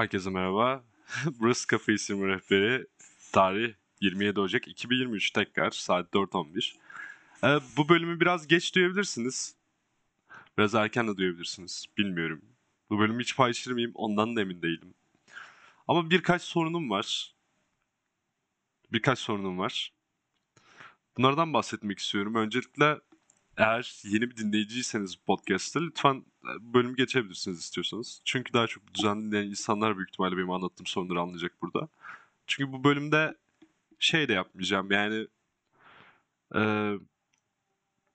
Herkese merhaba. Burası Kafe İsim Rehberi. Tarih 27 Ocak 2023 tekrar saat 4.11. Ee, bu bölümü biraz geç duyabilirsiniz. Biraz erken de duyabilirsiniz. Bilmiyorum. Bu bölümü hiç paylaşır mıyım ondan da emin değilim. Ama birkaç sorunum var. Birkaç sorunum var. Bunlardan bahsetmek istiyorum. Öncelikle eğer yeni bir dinleyiciyseniz bu podcast'ta lütfen e, bölümü geçebilirsiniz istiyorsanız. Çünkü daha çok düzenli dinleyen insanlar büyük ihtimalle benim anlattığım sorunları anlayacak burada. Çünkü bu bölümde şey de yapmayacağım yani e,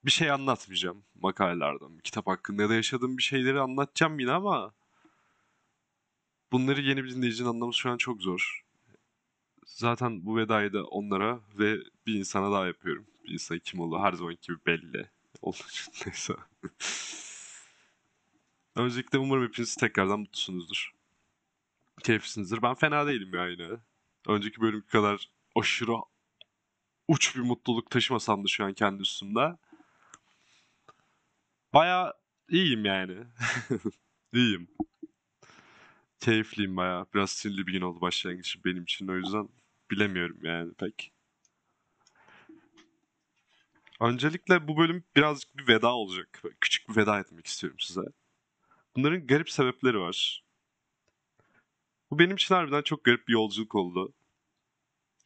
bir şey anlatmayacağım makalelerden, kitap hakkında ya da yaşadığım bir şeyleri anlatacağım yine ama bunları yeni bir dinleyicinin anlaması şu an çok zor. Zaten bu vedayı da onlara ve bir insana daha yapıyorum. Bir insan kim olduğu her zaman gibi belli. Olur. Neyse. Öncelikle umarım hepiniz tekrardan mutlusunuzdur. Keyiflisinizdir. Ben fena değilim ya yine. Önceki bölüm kadar aşırı uç bir mutluluk taşımasam da şu an kendi üstümde. Baya iyiyim yani. iyiyim. Keyifliyim baya. Biraz sinirli bir gün oldu başlangıç benim için. O yüzden bilemiyorum yani pek. Öncelikle bu bölüm birazcık bir veda olacak. Küçük bir veda etmek istiyorum size. Bunların garip sebepleri var. Bu benim için harbiden çok garip bir yolculuk oldu.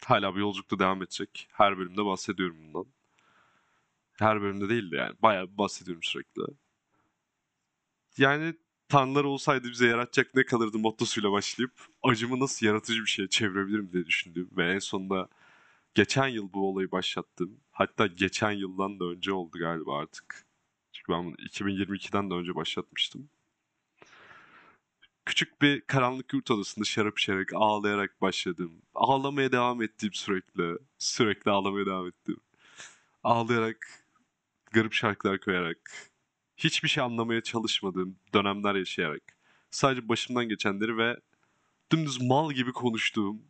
Hala bir yolculukta devam edecek. Her bölümde bahsediyorum bundan. Her bölümde değil de yani. Bayağı bahsediyorum sürekli. Yani tanrılar olsaydı bize yaratacak ne kalırdı mottosuyla başlayıp acımı nasıl yaratıcı bir şeye çevirebilirim diye düşündüm. Ve en sonunda geçen yıl bu olayı başlattım. Hatta geçen yıldan da önce oldu galiba artık. Çünkü ben bunu 2022'den de önce başlatmıştım. Küçük bir karanlık yurt odasında şarap içerek, ağlayarak başladım. Ağlamaya devam ettim sürekli. Sürekli ağlamaya devam ettim. Ağlayarak, garip şarkılar koyarak, hiçbir şey anlamaya çalışmadığım dönemler yaşayarak, sadece başımdan geçenleri ve dümdüz mal gibi konuştuğum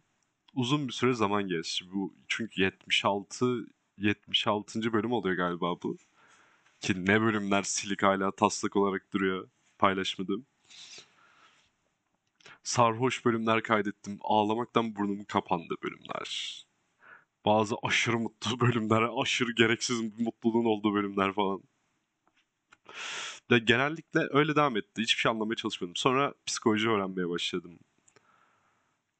uzun bir süre zaman geçti. Bu çünkü 76 76. bölüm oluyor galiba bu. Ki ne bölümler silik hala taslak olarak duruyor paylaşmadığım. Sarhoş bölümler kaydettim. Ağlamaktan burnum kapandı bölümler. Bazı aşırı mutlu bölümler, aşırı gereksiz mutluluğun olduğu bölümler falan. Ve genellikle öyle devam etti. Hiçbir şey anlamaya çalışmadım. Sonra psikoloji öğrenmeye başladım.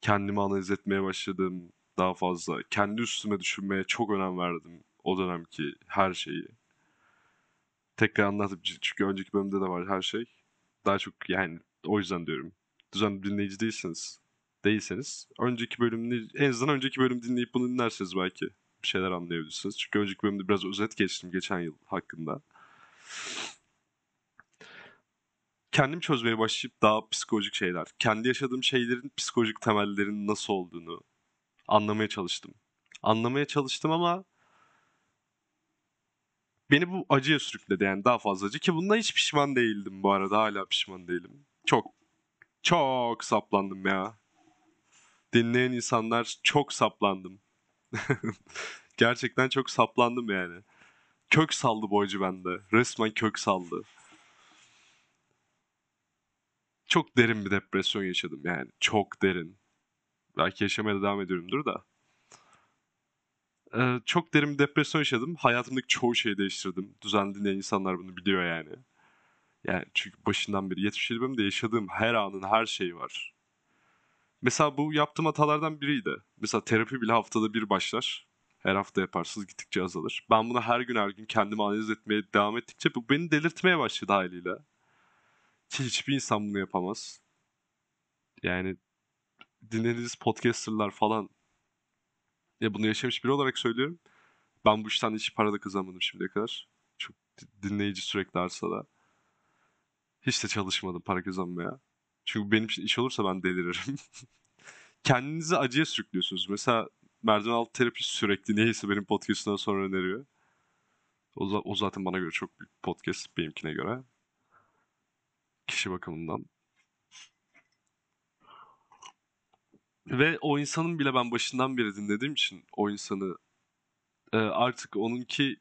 Kendimi analiz etmeye başladım daha fazla. Kendi üstüme düşünmeye çok önem verdim o dönemki her şeyi. Tekrar anlatıp çünkü önceki bölümde de var her şey. Daha çok yani o yüzden diyorum. Düzenli dinleyici değilseniz, değilseniz önceki bölümünü en azından önceki bölüm dinleyip bunu dinlerseniz belki bir şeyler anlayabilirsiniz. Çünkü önceki bölümde biraz özet geçtim geçen yıl hakkında. Kendim çözmeye başlayıp daha psikolojik şeyler, kendi yaşadığım şeylerin psikolojik temellerinin nasıl olduğunu anlamaya çalıştım. Anlamaya çalıştım ama beni bu acıya sürükledi yani daha fazla acı ki bundan hiç pişman değildim bu arada hala pişman değilim. Çok çok saplandım ya. Dinleyen insanlar çok saplandım. Gerçekten çok saplandım yani. Kök saldı bu acı bende. Resmen kök saldı. Çok derin bir depresyon yaşadım yani. Çok derin. Belki yaşamaya da devam ediyorumdur da. Ee, çok derin bir depresyon yaşadım. Hayatımdaki çoğu şeyi değiştirdim. Düzenli dinleyen insanlar bunu biliyor yani. Yani çünkü başından beri 77 bölümde yaşadığım her anın her şeyi var. Mesela bu yaptığım hatalardan biriydi. Mesela terapi bile haftada bir başlar. Her hafta yaparsınız gittikçe azalır. Ben bunu her gün her gün kendimi analiz etmeye devam ettikçe bu beni delirtmeye başladı haliyle. Hiçbir insan bunu yapamaz. Yani dinlediğiniz podcasterlar falan ya bunu yaşamış biri olarak söylüyorum. Ben bu işten hiç para da kazanmadım şimdiye kadar. Çok dinleyici sürekli artsa da. Hiç de çalışmadım para kazanmaya. Çünkü benim için iş olursa ben deliririm. Kendinizi acıya sürüklüyorsunuz. Mesela merdiven altı terapi sürekli neyse benim podcastımdan sonra öneriyor. O, o zaten bana göre çok büyük podcast benimkine göre. Kişi bakımından. Ve o insanın bile ben başından beri dinlediğim için o insanı e, artık onunki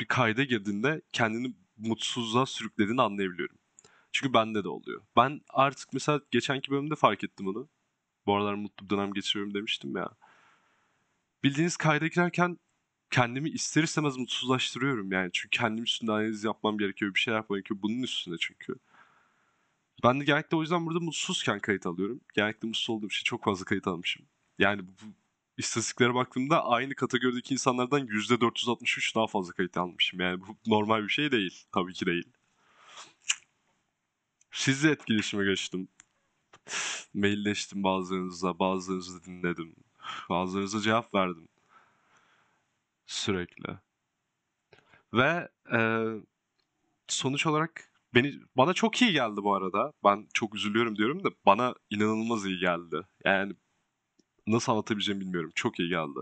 bir kayda girdiğinde kendini mutsuzluğa sürüklediğini anlayabiliyorum. Çünkü bende de oluyor. Ben artık mesela geçenki bölümde fark ettim bunu. Bu aralar mutlu dönem geçiriyorum demiştim ya. Bildiğiniz kayda girerken kendimi ister istemez mutsuzlaştırıyorum yani. Çünkü kendim üstünde analiz yapmam gerekiyor. Bir şey yapmam gerekiyor. Bunun üstünde çünkü. Ben de genellikle o yüzden burada mutsuzken kayıt alıyorum. Genellikle mutsuz olduğum için çok fazla kayıt almışım. Yani bu, bu istatistiklere baktığımda aynı kategorideki insanlardan %463 daha fazla kayıt almışım. Yani bu normal bir şey değil. Tabii ki değil. Sizle etkileşime geçtim. Mailleştim bazılarınızla, bazılarınızı dinledim. Bazılarınıza cevap verdim. Sürekli. Ve e, sonuç olarak beni bana çok iyi geldi bu arada. Ben çok üzülüyorum diyorum da bana inanılmaz iyi geldi. Yani nasıl anlatabileceğimi bilmiyorum. Çok iyi geldi.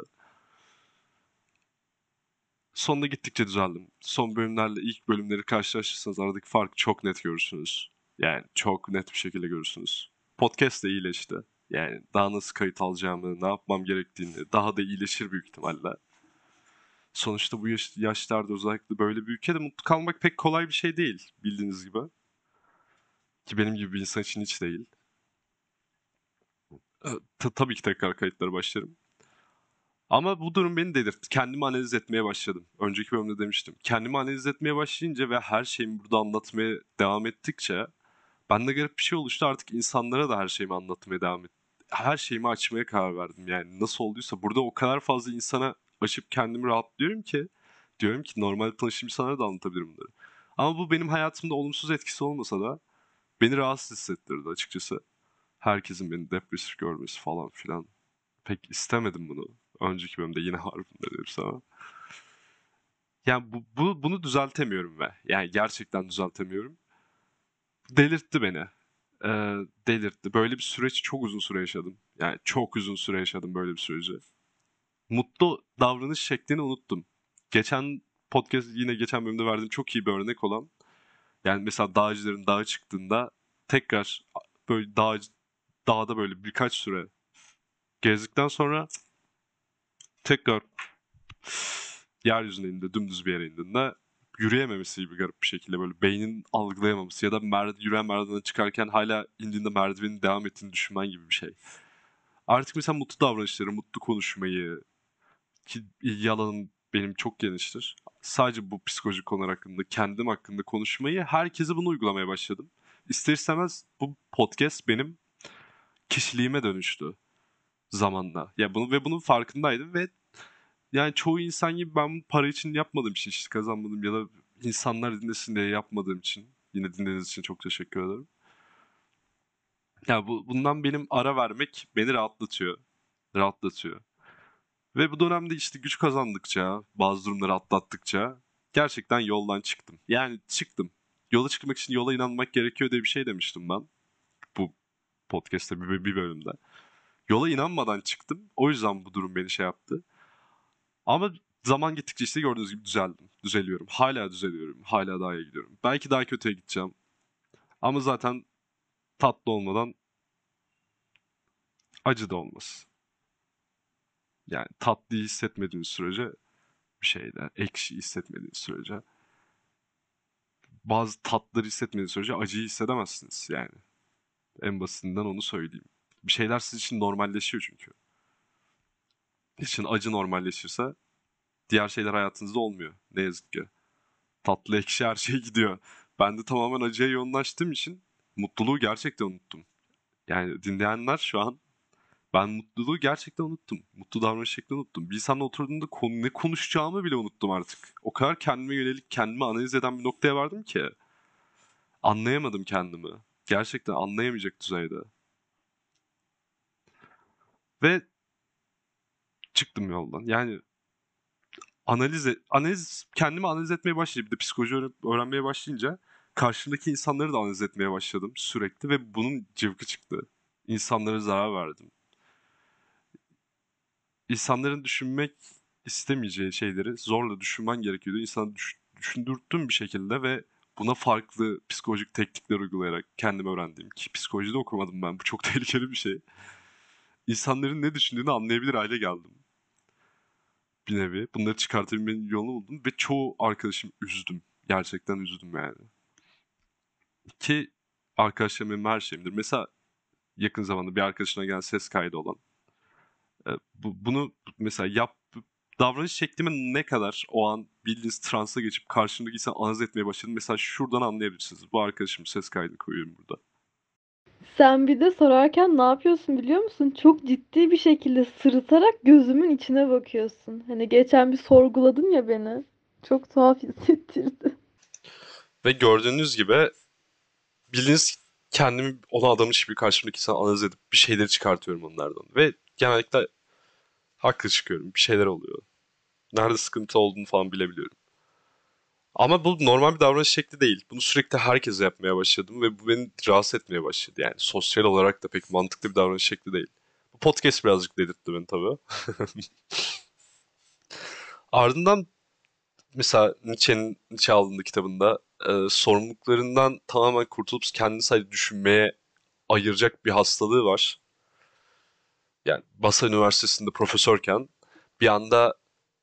Sonunda gittikçe düzeldim. Son bölümlerle ilk bölümleri karşılaştırırsanız aradaki farkı çok net görürsünüz. Yani çok net bir şekilde görürsünüz. Podcast de iyileşti. Yani daha nasıl kayıt alacağımı, ne yapmam gerektiğini daha da iyileşir büyük ihtimalle. Sonuçta bu yaş- yaşlarda özellikle böyle bir ülkede mutlu kalmak pek kolay bir şey değil bildiğiniz gibi. Ki benim gibi bir insan için hiç değil. Ta- tabii ki tekrar kayıtlara başlarım. Ama bu durum beni delirtti. Kendimi analiz etmeye başladım. Önceki bölümde demiştim. Kendimi analiz etmeye başlayınca ve her şeyimi burada anlatmaya devam ettikçe bende garip bir şey oluştu. Artık insanlara da her şeyimi anlatmaya devam et. Her şeyimi açmaya karar verdim. Yani nasıl olduysa burada o kadar fazla insana açıp kendimi rahatlıyorum ki diyorum ki normal tanıştığım insanlara da anlatabilirim bunları. Ama bu benim hayatımda olumsuz etkisi olmasa da beni rahatsız hissettirdi açıkçası. Herkesin beni depresif görmesi falan filan. Pek istemedim bunu. Önceki bölümde yine harbinde diyorum sana. Yani bu, bu, bunu düzeltemiyorum ve yani gerçekten düzeltemiyorum. Delirtti beni. Ee, delirtti. Böyle bir süreç çok uzun süre yaşadım. Yani çok uzun süre yaşadım böyle bir süreci. Mutlu davranış şeklini unuttum. Geçen podcast yine geçen bölümde verdiğim çok iyi bir örnek olan yani mesela dağcıların dağa çıktığında tekrar böyle dağ, dağda böyle birkaç süre gezdikten sonra tekrar yeryüzüne indi, dümdüz bir yere indiğinde yürüyememesi gibi garip bir şekilde böyle beynin algılayamaması ya da mer yürüyen merdivene çıkarken hala indiğinde merdivenin devam ettiğini düşünmen gibi bir şey. Artık mesela mutlu davranışları, mutlu konuşmayı ki ilgi alanım benim çok geniştir. Sadece bu psikolojik konular hakkında, kendim hakkında konuşmayı herkese bunu uygulamaya başladım. İster istemez bu podcast benim kişiliğime dönüştü zamanla. Ya bunu ve bunun farkındaydım ve yani çoğu insan gibi ben para için yapmadığım için işte kazanmadım ya da insanlar dinlesin diye yapmadığım için yine dinlediğiniz için çok teşekkür ederim. Ya bu bundan benim ara vermek beni rahatlatıyor. Rahatlatıyor. Ve bu dönemde işte güç kazandıkça, bazı durumları atlattıkça gerçekten yoldan çıktım. Yani çıktım. Yola çıkmak için yola inanmak gerekiyor diye bir şey demiştim ben. Bu podcast'te bir, bir bölümde. Yola inanmadan çıktım. O yüzden bu durum beni şey yaptı. Ama zaman gittikçe işte gördüğünüz gibi düzeldim. Düzeliyorum. Hala düzeliyorum. Hala daha iyi gidiyorum. Belki daha kötüye gideceğim. Ama zaten tatlı olmadan acı da olmaz. Yani tatlıyı hissetmediğiniz sürece bir şeyde, ekşi hissetmediğiniz sürece bazı tatları hissetmediğiniz sürece acıyı hissedemezsiniz yani. En basitinden onu söyleyeyim. Bir şeyler sizin için normalleşiyor çünkü. için acı normalleşirse diğer şeyler hayatınızda olmuyor. Ne yazık ki. Tatlı ekşi her şey gidiyor. Ben de tamamen acıya yoğunlaştığım için mutluluğu gerçekten unuttum. Yani dinleyenler şu an ben mutluluğu gerçekten unuttum. Mutlu davranış şeklini unuttum. İnsanla oturduğumda konu, ne konuşacağımı bile unuttum artık. O kadar kendime yönelik kendimi analiz eden bir noktaya vardım ki. Anlayamadım kendimi. Gerçekten anlayamayacak düzeyde. Ve çıktım yoldan. Yani analiz e- analiz kendimi analiz etmeye başlayınca bir de psikoloji öğren- öğrenmeye başlayınca karşımdaki insanları da analiz etmeye başladım sürekli ve bunun cıvkı çıktı. İnsanlara zarar verdim. İnsanların düşünmek istemeyeceği şeyleri zorla düşünmen gerekiyordu. İnsanı düş, düşündürttüm bir şekilde ve buna farklı psikolojik teknikler uygulayarak kendime öğrendiğim ki psikolojide okumadım ben. Bu çok tehlikeli bir şey. İnsanların ne düşündüğünü anlayabilir hale geldim. Bir nevi. Bunları çıkartabilmenin yolunu buldum ve çoğu arkadaşım üzdüm. Gerçekten üzdüm yani. Ki arkadaşlarım her şeyimdir. Mesela yakın zamanda bir arkadaşına gelen ses kaydı olan. E, bu, bunu mesela yap davranış şeklime ne kadar o an bildiğiniz transa geçip karşındaki insan analiz etmeye başladım. Mesela şuradan anlayabilirsiniz. Bu arkadaşım ses kaydını koyuyorum burada. Sen bir de sorarken ne yapıyorsun biliyor musun? Çok ciddi bir şekilde sırıtarak gözümün içine bakıyorsun. Hani geçen bir sorguladın ya beni. Çok tuhaf hissettirdi. Ve gördüğünüz gibi bildiğiniz kendimi ona adamış bir karşımdaki insan analiz edip bir şeyleri çıkartıyorum onlardan. Ve genellikle haklı çıkıyorum. Bir şeyler oluyor. Nerede sıkıntı olduğunu falan bilebiliyorum. Ama bu normal bir davranış şekli değil. Bunu sürekli herkese yapmaya başladım ve bu beni rahatsız etmeye başladı. Yani sosyal olarak da pek mantıklı bir davranış şekli değil. Bu podcast birazcık dedirtti beni tabii. Ardından mesela Nietzsche'nin Nietzsche aldığında kitabında e, sorumluluklarından tamamen kurtulup kendini sadece düşünmeye ayıracak bir hastalığı var. Yani Basa Üniversitesi'nde profesörken bir anda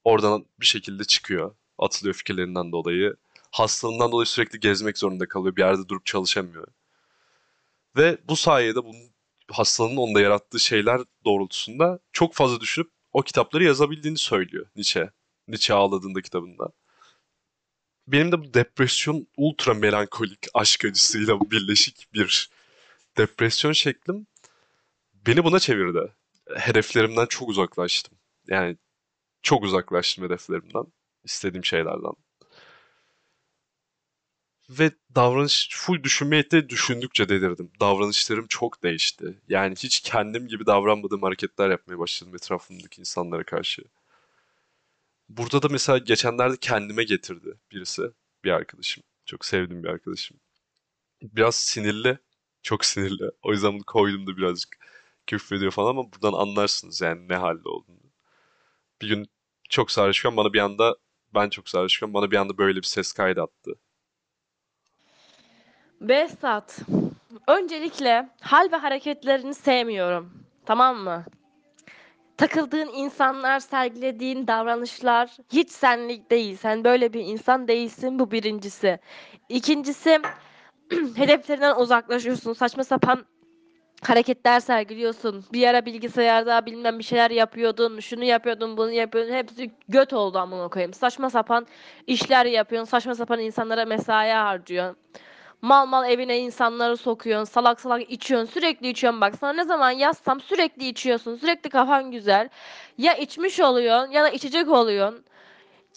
oradan bir şekilde çıkıyor. Atılıyor fikirlerinden dolayı. Hastalığından dolayı sürekli gezmek zorunda kalıyor. Bir yerde durup çalışamıyor. Ve bu sayede bunun hastalığın onda yarattığı şeyler doğrultusunda çok fazla düşünüp o kitapları yazabildiğini söylüyor Nietzsche. Nietzsche ağladığında kitabında. Benim de bu depresyon ultra melankolik aşk acısıyla birleşik bir depresyon şeklim beni buna çevirdi. Hedeflerimden çok uzaklaştım. Yani çok uzaklaştım hedeflerimden. istediğim şeylerden. Ve davranış full düşünme yeteneği düşündükçe delirdim. Davranışlarım çok değişti. Yani hiç kendim gibi davranmadığım hareketler yapmaya başladım etrafımdaki insanlara karşı. Burada da mesela geçenlerde kendime getirdi birisi. Bir arkadaşım. Çok sevdiğim bir arkadaşım. Biraz sinirli. Çok sinirli. O yüzden bunu koydum da birazcık küfrediyor falan ama buradan anlarsınız yani ne halde olduğunu. Bir gün çok sarhoşken bana bir anda ben çok sarhoşken bana bir anda böyle bir ses kaydı attı. Behzat, öncelikle hal ve hareketlerini sevmiyorum. Tamam mı? Takıldığın insanlar, sergilediğin davranışlar hiç senlik değil. Sen böyle bir insan değilsin. Bu birincisi. İkincisi, hedeflerinden uzaklaşıyorsun. Saçma sapan hareketler sergiliyorsun. Bir ara bilgisayarda bilmem bir şeyler yapıyordun, şunu yapıyordun, bunu yapıyordun. Hepsi göt oldu amına koyayım. Saçma sapan işler yapıyorsun. Saçma sapan insanlara mesai harcıyorsun. Mal mal evine insanları sokuyorsun. Salak salak içiyorsun. Sürekli içiyorsun bak. Sana ne zaman yazsam sürekli içiyorsun. Sürekli kafan güzel. Ya içmiş oluyorsun ya da içecek oluyorsun.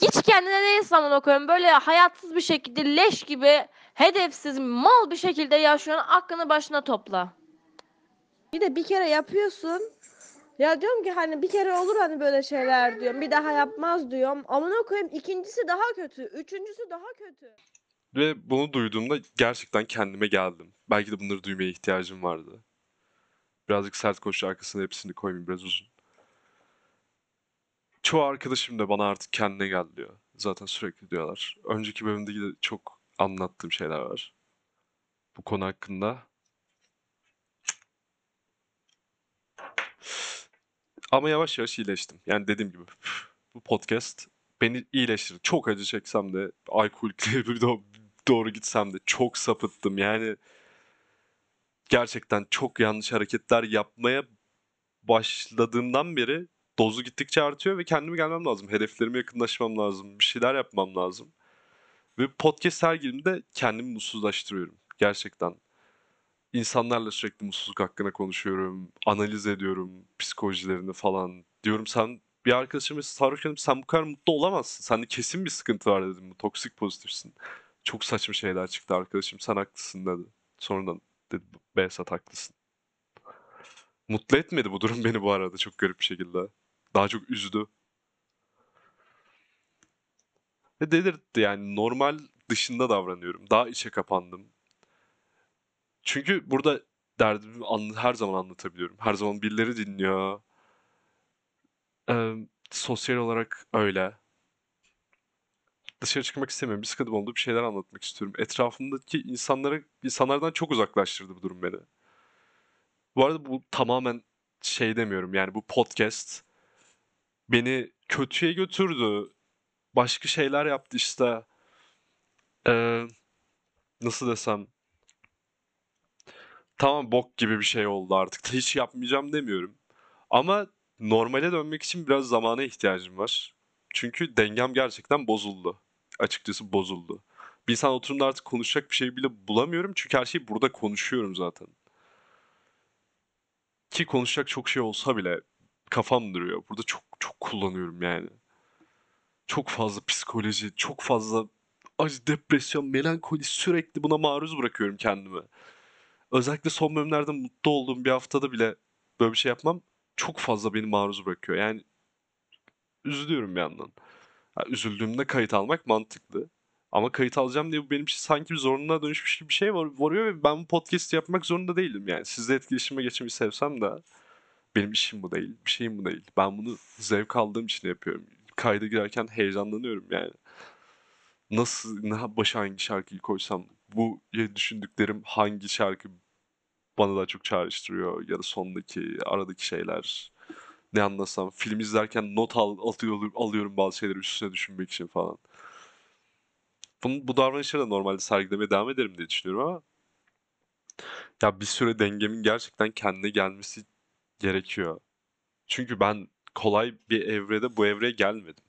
Hiç kendine değilsin amına koyayım. Böyle hayatsız bir şekilde leş gibi hedefsiz mal bir şekilde yaşıyorsun. Aklını başına topla. Bir de bir kere yapıyorsun. Ya diyorum ki hani bir kere olur hani böyle şeyler diyorum. Bir daha yapmaz diyorum. Amına koyayım ikincisi daha kötü. Üçüncüsü daha kötü. Ve bunu duyduğumda gerçekten kendime geldim. Belki de bunları duymaya ihtiyacım vardı. Birazcık sert koşu arkasına hepsini koymayayım biraz uzun. Çoğu arkadaşım da bana artık kendine gel diyor. Zaten sürekli diyorlar. Önceki bölümde de çok anlattığım şeyler var. Bu konu hakkında. Ama yavaş yavaş iyileştim. Yani dediğim gibi bu podcast beni iyileştirdi. Çok acı çeksem de alkolikle bir do- doğru gitsem de çok sapıttım. Yani gerçekten çok yanlış hareketler yapmaya başladığımdan beri dozu gittikçe artıyor ve kendime gelmem lazım. Hedeflerime yakınlaşmam lazım. Bir şeyler yapmam lazım. Ve podcast her girdiğimde kendimi mutsuzlaştırıyorum. Gerçekten. İnsanlarla sürekli mutsuzluk hakkında konuşuyorum. Analiz ediyorum psikolojilerini falan. Diyorum sen bir arkadaşım sarhoşken sen bu kadar mutlu olamazsın. Sende kesin bir sıkıntı var dedim. Bu toksik pozitifsin. Çok saçma şeyler çıktı arkadaşım. Sen haklısın dedi. Sonradan dedi Behzat haklısın. Mutlu etmedi bu durum beni bu arada çok garip bir şekilde. Daha çok üzdü. Ve delirtti yani normal dışında davranıyorum. Daha içe kapandım. Çünkü burada derdimi her zaman anlatabiliyorum. Her zaman birileri dinliyor. Ee, sosyal olarak öyle. Dışarı çıkmak istemiyorum. Bir sıkıntım oldu. Bir şeyler anlatmak istiyorum. Etrafımdaki insanlara, insanlardan çok uzaklaştırdı bu durum beni. Bu arada bu tamamen şey demiyorum. Yani bu podcast beni kötüye götürdü. Başka şeyler yaptı işte. Ee, nasıl desem. Tamam bok gibi bir şey oldu artık. Hiç yapmayacağım demiyorum. Ama normale dönmek için biraz zamana ihtiyacım var. Çünkü dengem gerçekten bozuldu. Açıkçası bozuldu. Bir insan oturumda artık konuşacak bir şey bile bulamıyorum. Çünkü her şeyi burada konuşuyorum zaten. Ki konuşacak çok şey olsa bile kafam duruyor. Burada çok çok kullanıyorum yani. Çok fazla psikoloji, çok fazla acı, depresyon, melankoli sürekli buna maruz bırakıyorum kendimi. Özellikle son bölümlerde mutlu olduğum bir haftada bile böyle bir şey yapmam çok fazla beni maruz bırakıyor. Yani üzülüyorum bir yandan. Ha, üzüldüğümde kayıt almak mantıklı. Ama kayıt alacağım diye bu benim için sanki bir zorunluluğa dönüşmüş gibi bir şey var, varıyor ve ben bu podcast yapmak zorunda değilim yani. Sizle etkileşime geçmeyi sevsem de benim işim bu değil, bir şeyim bu değil. Ben bunu zevk aldığım için yapıyorum. Kayda girerken heyecanlanıyorum yani. Nasıl, ne, başa hangi şarkıyı koysam, bu ya düşündüklerim hangi şarkı bana daha çok çağrıştırıyor ya da sondaki, aradaki şeyler. Ne anlasam, film izlerken not al, atıyorum, alıyorum bazı şeyleri üstüne düşünmek için falan. Bunu, bu davranışları da normalde sergilemeye devam ederim diye düşünüyorum ama ya bir süre dengemin gerçekten kendine gelmesi gerekiyor. Çünkü ben kolay bir evrede bu evreye gelmedim.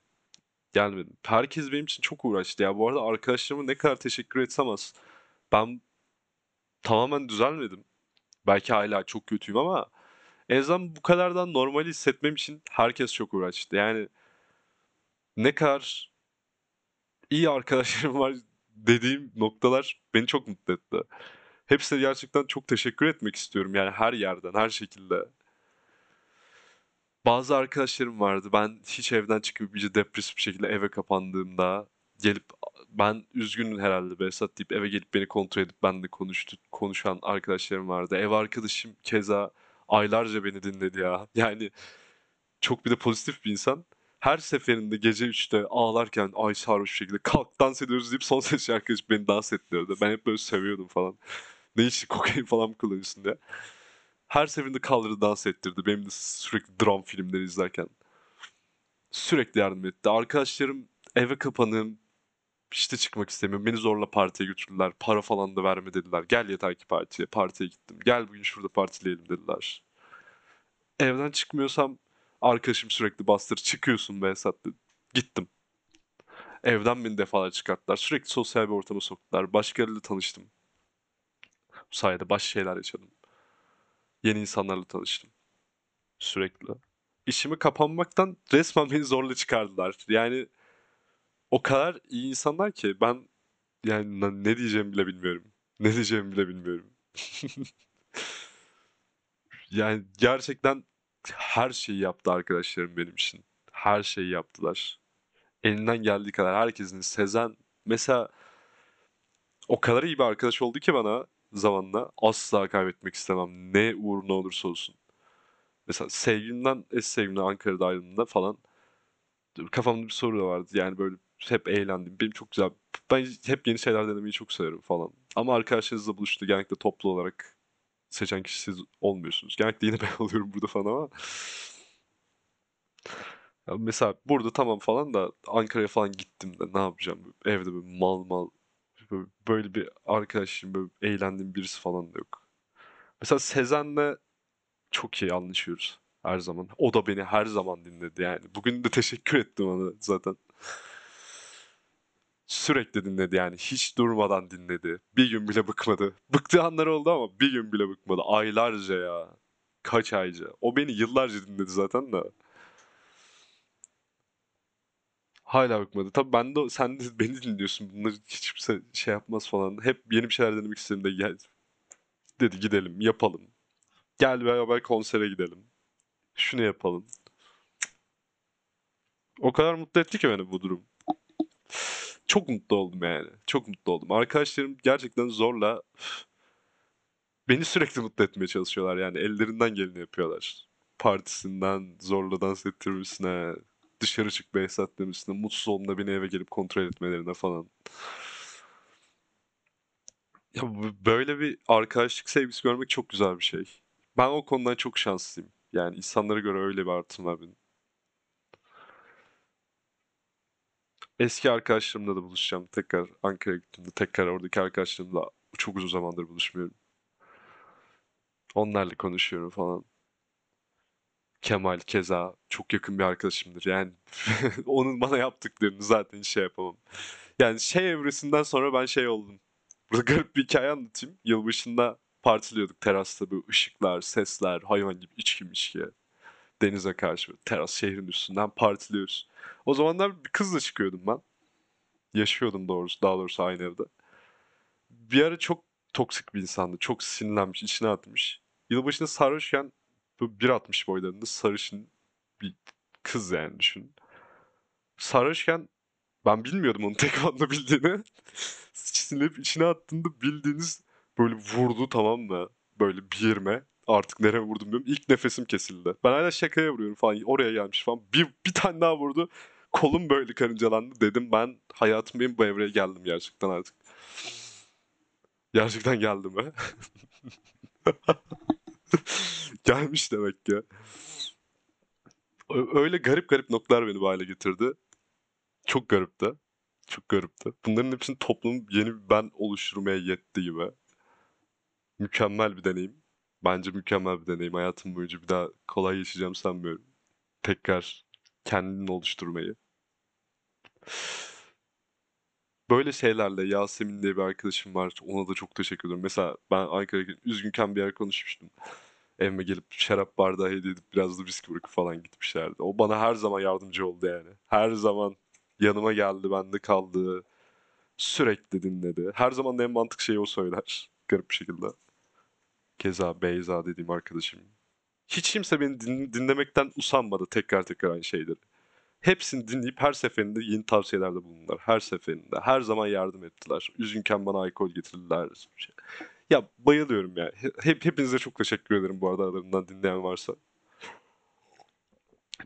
Gelmedim. Herkes benim için çok uğraştı ya. Bu arada arkadaşlarıma ne kadar teşekkür etsem az. Ben tamamen düzelmedim. Belki hala çok kötüyüm ama en azından bu kadardan normal hissetmem için herkes çok uğraştı. Yani ne kadar iyi arkadaşlarım var dediğim noktalar beni çok mutlu etti. Hepsine gerçekten çok teşekkür etmek istiyorum yani her yerden, her şekilde. Bazı arkadaşlarım vardı. Ben hiç evden çıkıp iyice depresif bir şekilde eve kapandığımda gelip ben üzgünüm herhalde Behzat deyip eve gelip beni kontrol edip benimle konuştu, konuşan arkadaşlarım vardı. Ev arkadaşım keza aylarca beni dinledi ya. Yani çok bir de pozitif bir insan. Her seferinde gece 3'te ağlarken ay sarhoş şekilde kalk dans ediyoruz deyip son ses şarkıcı beni dans ettiriyordu. Ben hep böyle seviyordum falan. Ne için kokain falan mı kullanıyorsun diye. Her seferinde kaldırdı dans ettirdi. Benim de sürekli dram filmleri izlerken. Sürekli yardım etti. Arkadaşlarım eve kapanığım işte çıkmak istemiyorum. Beni zorla partiye götürdüler. Para falan da verme dediler. Gel yeter ki partiye. Partiye gittim. Gel bugün şurada partileyelim dediler. Evden çıkmıyorsam arkadaşım sürekli bastır. Çıkıyorsun be Esat. Gittim. Evden beni defalar çıkarttılar. Sürekli sosyal bir ortama soktular. Başkalarıyla tanıştım. Bu sayede başka şeyler yaşadım. Yeni insanlarla tanıştım. Sürekli. İşimi kapanmaktan resmen beni zorla çıkardılar. Yani o kadar iyi insanlar ki ben yani ne diyeceğimi bile bilmiyorum. Ne diyeceğimi bile bilmiyorum. Yani gerçekten her şeyi yaptı arkadaşlarım benim için. Her şeyi yaptılar. Elinden geldiği kadar herkesin Sezen mesela o kadar iyi bir arkadaş oldu ki bana zamanla asla kaybetmek istemem. Ne uğruna olursa olsun. Mesela sevgilimden eski sevgilimden Ankara'da ayrıldığında falan kafamda bir soru da vardı. Yani böyle hep eğlendim. Benim çok güzel. Ben hep yeni şeyler denemeyi çok severim falan. Ama arkadaşlarınızla buluştu. Genellikle toplu olarak seçen kişi siz olmuyorsunuz. Genellikle yine ben oluyorum burada falan ama. Ya mesela burada tamam falan da Ankara'ya falan gittim de ne yapacağım? Evde böyle mal mal böyle, böyle bir arkadaşım böyle eğlendiğim birisi falan da yok. Mesela Sezen'le çok iyi anlaşıyoruz her zaman. O da beni her zaman dinledi yani. Bugün de teşekkür ettim ona zaten. Sürekli dinledi yani. Hiç durmadan dinledi. Bir gün bile bıkmadı. Bıktığı anlar oldu ama bir gün bile bıkmadı. Aylarca ya. Kaç ayca. O beni yıllarca dinledi zaten de. Hala bıkmadı. Tabii ben de sen de beni dinliyorsun. Bunları hiç kimse şey yapmaz falan. Hep yeni bir şeyler denemek istedim gel. Dedi gidelim yapalım. Gel beraber konsere gidelim. Şunu yapalım. O kadar mutlu etti ki beni bu durum. Çok mutlu oldum yani. Çok mutlu oldum. Arkadaşlarım gerçekten zorla beni sürekli mutlu etmeye çalışıyorlar yani. Ellerinden geleni yapıyorlar. Partisinden zorla dans ettirmesine, dışarı çık Behzat demesine, mutsuz olduğunda beni eve gelip kontrol etmelerine falan. Ya böyle bir arkadaşlık sevgisi görmek çok güzel bir şey. Ben o konudan çok şanslıyım. Yani insanlara göre öyle bir artım var benim. Eski arkadaşlarımla da buluşacağım. Tekrar Ankara'ya gittiğimde tekrar oradaki arkadaşlarımla çok uzun zamandır buluşmuyorum. Onlarla konuşuyorum falan. Kemal keza çok yakın bir arkadaşımdır. Yani onun bana yaptıklarını zaten şey yapamam. Yani şey evresinden sonra ben şey oldum. Burada garip bir hikaye anlatayım. Yılbaşında partiliyorduk terasta böyle ışıklar, sesler, hayvan gibi içki mişki. Denize karşı teras şehrin üstünden partiliyoruz. O zamanlar bir kızla çıkıyordum ben. Yaşıyordum doğrusu, daha doğrusu aynı evde. Bir ara çok toksik bir insandı. Çok sinirlenmiş, içine atmış. Yılbaşında sarhoşken bu 1.60 boylarında sarışın bir kız yani düşün. Sarhoşken ben bilmiyordum onun tek anda bildiğini. Sinirlenip içine attığında bildiğiniz böyle vurdu tamam mı? Böyle bir yerime. Artık nereye vurdum bilmiyorum. İlk nefesim kesildi. Ben hala şakaya vuruyorum falan. Oraya gelmiş falan. Bir, bir tane daha vurdu. Kolum böyle karıncalandı. Dedim ben hayatım benim bu evreye geldim gerçekten artık. Gerçekten geldim ha. Gelmiş demek ki. Öyle garip garip noktalar beni bu hale getirdi. Çok garipti. Çok garipti. Bunların hepsini toplum yeni ben oluşturmaya yetti gibi. Mükemmel bir deneyim. Bence mükemmel bir deneyim. Hayatım boyunca bir daha kolay yaşayacağım sanmıyorum. Tekrar kendini oluşturmayı. Böyle şeylerle Yasemin diye bir arkadaşım var. Ona da çok teşekkür ederim. Mesela ben Ankara'ya üzgünken bir yer konuşmuştum. Evime gelip şarap bardağı hediye edip biraz da viski bırakıp falan gitmişlerdi. O bana her zaman yardımcı oldu yani. Her zaman yanıma geldi, bende kaldı. Sürekli dinledi. Her zaman en mantık şeyi o söyler. Garip bir şekilde. Keza Beyza dediğim arkadaşım. Hiç kimse beni din- dinlemekten usanmadı tekrar tekrar aynı şeyleri. Hepsini dinleyip her seferinde yeni tavsiyelerde bulundular. Her seferinde. Her zaman yardım ettiler. Üzgünken bana alkol getirdiler. Ya bayılıyorum ya. Hep, hepinize çok teşekkür ederim bu arada aralarından dinleyen varsa.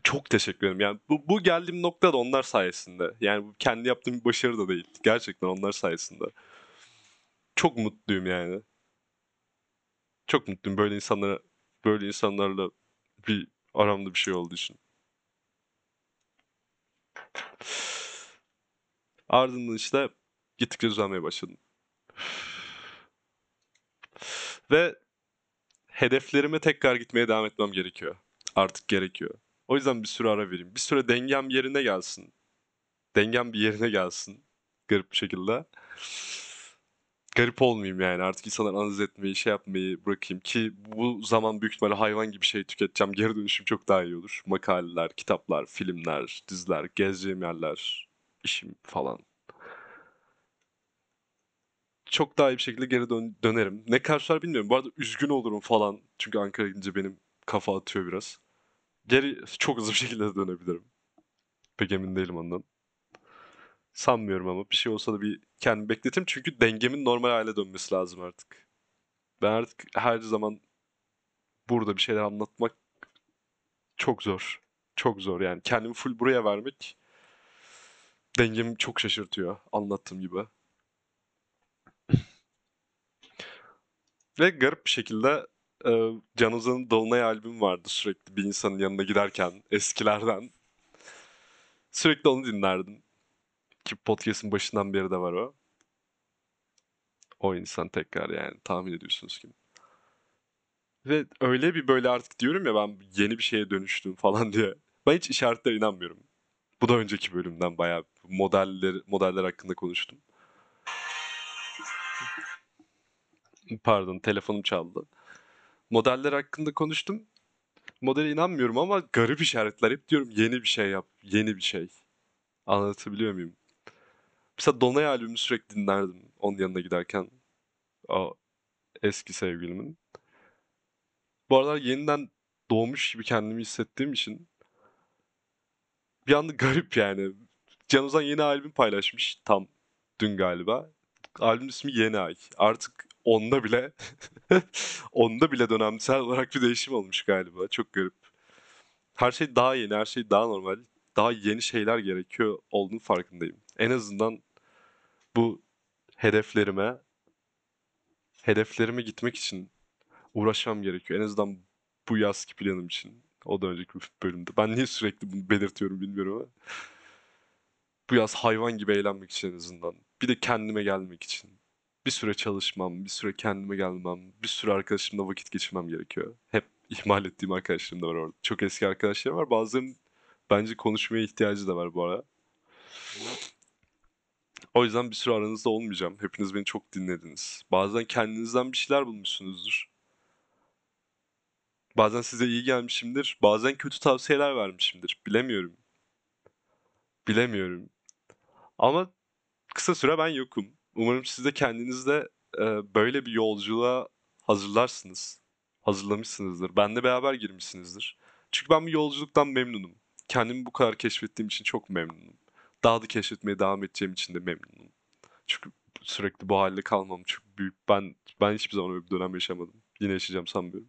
Çok teşekkür ederim. Yani bu, bu geldiğim nokta da onlar sayesinde. Yani bu kendi yaptığım bir başarı da değil. Gerçekten onlar sayesinde. Çok mutluyum yani. Çok mutluyum böyle insanlara böyle insanlarla bir aramda bir şey olduğu için. Ardından işte gittikçe düzelmeye başladım. Ve hedeflerime tekrar gitmeye devam etmem gerekiyor. Artık gerekiyor. O yüzden bir süre ara vereyim. Bir süre dengem yerine gelsin. Dengem bir yerine gelsin. Garip bir şekilde. Garip olmayayım yani. Artık insanlar analiz etmeyi, şey yapmayı bırakayım. Ki bu zaman büyük ihtimalle hayvan gibi şey tüketeceğim. Geri dönüşüm çok daha iyi olur. Makaleler, kitaplar, filmler, diziler, gezeceğim yerler, işim falan çok daha iyi bir şekilde geri dön- dönerim. Ne karşılar bilmiyorum. Bu arada üzgün olurum falan. Çünkü Ankara'ya gidince benim kafa atıyor biraz. Geri çok hızlı bir şekilde dönebilirim. Pek emin değilim ondan. Sanmıyorum ama bir şey olsa da bir kendimi bekletirim. Çünkü dengemin normal hale dönmesi lazım artık. Ben artık her zaman burada bir şeyler anlatmak çok zor. Çok zor yani. Kendimi full buraya vermek dengemi çok şaşırtıyor anlattığım gibi. Ve garip bir şekilde e, Can Ozan'ın Dolunay albümü vardı sürekli bir insanın yanına giderken eskilerden. Sürekli onu dinlerdim. Ki podcast'ın başından beri de var o. O insan tekrar yani tahmin ediyorsunuz kim. Ve öyle bir böyle artık diyorum ya ben yeni bir şeye dönüştüm falan diye. Ben hiç işaretlere inanmıyorum. Bu da önceki bölümden bayağı modeller, modeller hakkında konuştum. Pardon telefonum çaldı. Modeller hakkında konuştum. Modele inanmıyorum ama garip işaretler hep diyorum yeni bir şey yap. Yeni bir şey. Anlatabiliyor muyum? Mesela Donay albümünü sürekli dinlerdim onun yanına giderken. O eski sevgilimin. Bu aralar yeniden doğmuş gibi kendimi hissettiğim için bir anda garip yani. Can Ozan yeni albüm paylaşmış tam dün galiba. Albüm ismi Yeni Ay. Artık onda bile onda bile dönemsel olarak bir değişim olmuş galiba. Çok garip. Her şey daha yeni, her şey daha normal. daha yeni şeyler gerekiyor olduğunu farkındayım. En azından bu hedeflerime hedeflerime gitmek için uğraşmam gerekiyor. En azından bu yazki planım için. O da önceki bölümde. Ben niye sürekli bunu belirtiyorum bilmiyorum ama. Bu yaz hayvan gibi eğlenmek için en azından. Bir de kendime gelmek için. Bir süre çalışmam, bir süre kendime gelmem, bir süre arkadaşımla vakit geçirmem gerekiyor. Hep ihmal ettiğim arkadaşlarım da var orada. Çok eski arkadaşlarım var. Bazılarının bence konuşmaya ihtiyacı da var bu ara. O yüzden bir süre aranızda olmayacağım. Hepiniz beni çok dinlediniz. Bazen kendinizden bir şeyler bulmuşsunuzdur. Bazen size iyi gelmişimdir. Bazen kötü tavsiyeler vermişimdir. Bilemiyorum. Bilemiyorum. Ama kısa süre ben yokum. Umarım siz de kendinizde e, böyle bir yolculuğa hazırlarsınız. Hazırlamışsınızdır. Benle beraber girmişsinizdir. Çünkü ben bu yolculuktan memnunum. Kendimi bu kadar keşfettiğim için çok memnunum. Daha da keşfetmeye devam edeceğim için de memnunum. Çünkü sürekli bu halde kalmam çok büyük. Ben ben hiçbir zaman öyle bir dönem yaşamadım. Yine yaşayacağım sanmıyorum.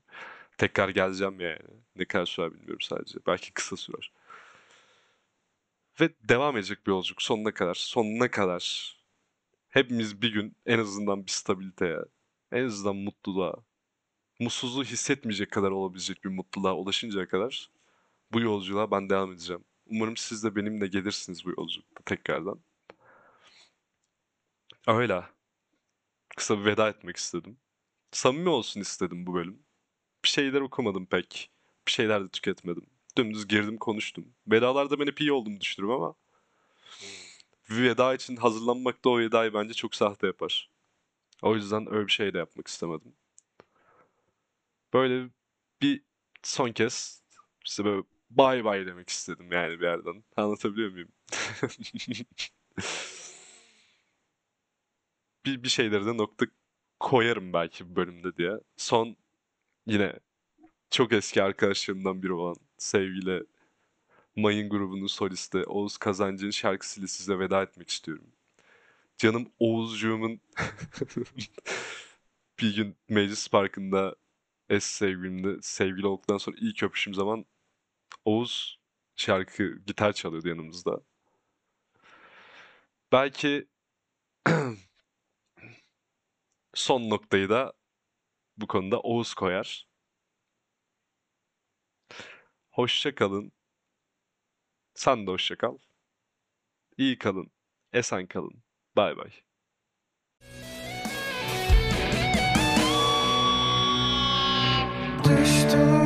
Tekrar geleceğim yani. Ne kadar sürer bilmiyorum sadece. Belki kısa sürer. Ve devam edecek bir yolculuk sonuna kadar. Sonuna kadar. Hepimiz bir gün en azından bir stabiliteye, en azından mutluluğa, mutsuzluğu hissetmeyecek kadar olabilecek bir mutluluğa ulaşıncaya kadar bu yolculuğa ben devam edeceğim. Umarım siz de benimle gelirsiniz bu yolculukta tekrardan. Öyle. Kısa bir veda etmek istedim. Samimi olsun istedim bu bölüm. Bir şeyler okumadım pek. Bir şeyler de tüketmedim. Dümdüz girdim konuştum. Vedalarda ben hep iyi olduğumu düşünürüm ama bir veda için hazırlanmak da o vedayı bence çok sahte yapar. O yüzden öyle bir şey de yapmak istemedim. Böyle bir son kez size böyle bay bay demek istedim yani bir yerden. Anlatabiliyor muyum? bir, bir şeyleri de nokta koyarım belki bu bölümde diye. Son yine çok eski arkadaşlarımdan biri olan sevgili Mayın grubunun solisti Oğuz Kazancı'nın şarkısıyla size veda etmek istiyorum. Canım Oğuzcuğumun bir gün Meclis Parkı'nda es sevgilimle sevgili olduktan sonra ilk öpüşüm zaman Oğuz şarkı gitar çalıyordu yanımızda. Belki son noktayı da bu konuda Oğuz koyar. Hoşça kalın. Sen de hoşça kal. İyi kalın. Esen kalın. Bay bay. Düştüm